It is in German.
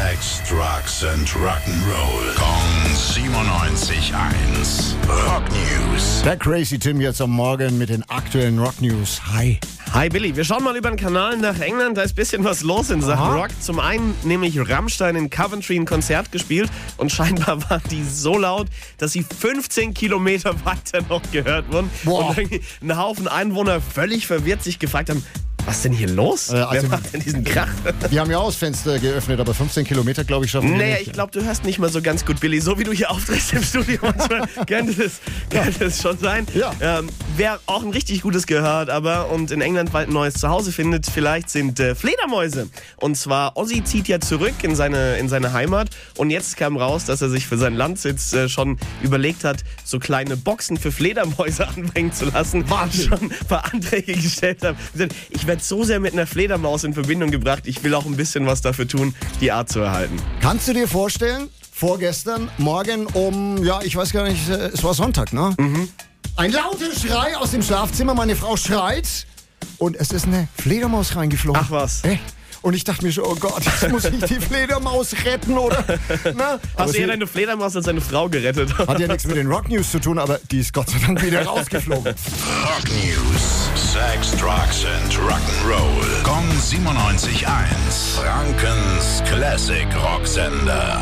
Sex, Drugs and Rock'n'Roll. Kong 97.1. Rock News. Der Crazy Tim jetzt am Morgen mit den aktuellen Rock News. Hi. Hi Billy, wir schauen mal über den Kanal nach England. Da ist ein bisschen was los in Sachen Aha. Rock. Zum einen nämlich Rammstein in Coventry ein Konzert gespielt und scheinbar waren die so laut, dass sie 15 Kilometer weiter noch gehört wurden. Boah. Und irgendwie ein Haufen Einwohner völlig verwirrt sich gefragt haben, was ist denn hier los? Äh, also- Wer macht denn diesen Krach? Wir haben ja auch das Fenster geöffnet, aber 15 Kilometer, glaube ich, schaffen wir Naja, nicht. ich glaube, du hörst nicht mal so ganz gut, Billy. So wie du hier auftrittst im Studio manchmal, könnte das, könnte das schon sein. Ja. Ähm, wer auch ein richtig gutes gehört, aber und in England bald ein neues Zuhause findet, vielleicht sind äh, Fledermäuse. Und zwar, Ozzy zieht ja zurück in seine, in seine Heimat und jetzt kam raus, dass er sich für seinen Landsitz äh, schon überlegt hat, so kleine Boxen für Fledermäuse anbringen zu lassen. Wahnsinn. Schon ein paar Anträge gestellt. Gesagt, Ich werde so sehr mit einer Fledermaus in Verbindung gebracht, ich will auch ein bisschen was dafür tun, die Art zu erhalten. Kannst du dir vorstellen, vorgestern, morgen um, ja, ich weiß gar nicht, äh, es war Sonntag, ne? Mhm. Ein lauter Schrei aus dem Schlafzimmer, meine Frau schreit und es ist eine Fledermaus reingeflogen. Ach was. Echt? Und ich dachte mir schon, oh Gott, jetzt muss ich die Fledermaus retten, oder? Na? Hast du sie eher deine Fledermaus als deine Frau gerettet? hat ja nichts mit den Rock News zu tun, aber die ist Gott sei Dank wieder rausgeflogen. Rock News. Sex, Drugs and Rock'n'Roll. Kong 97.1. Frankens Classic Rocksender.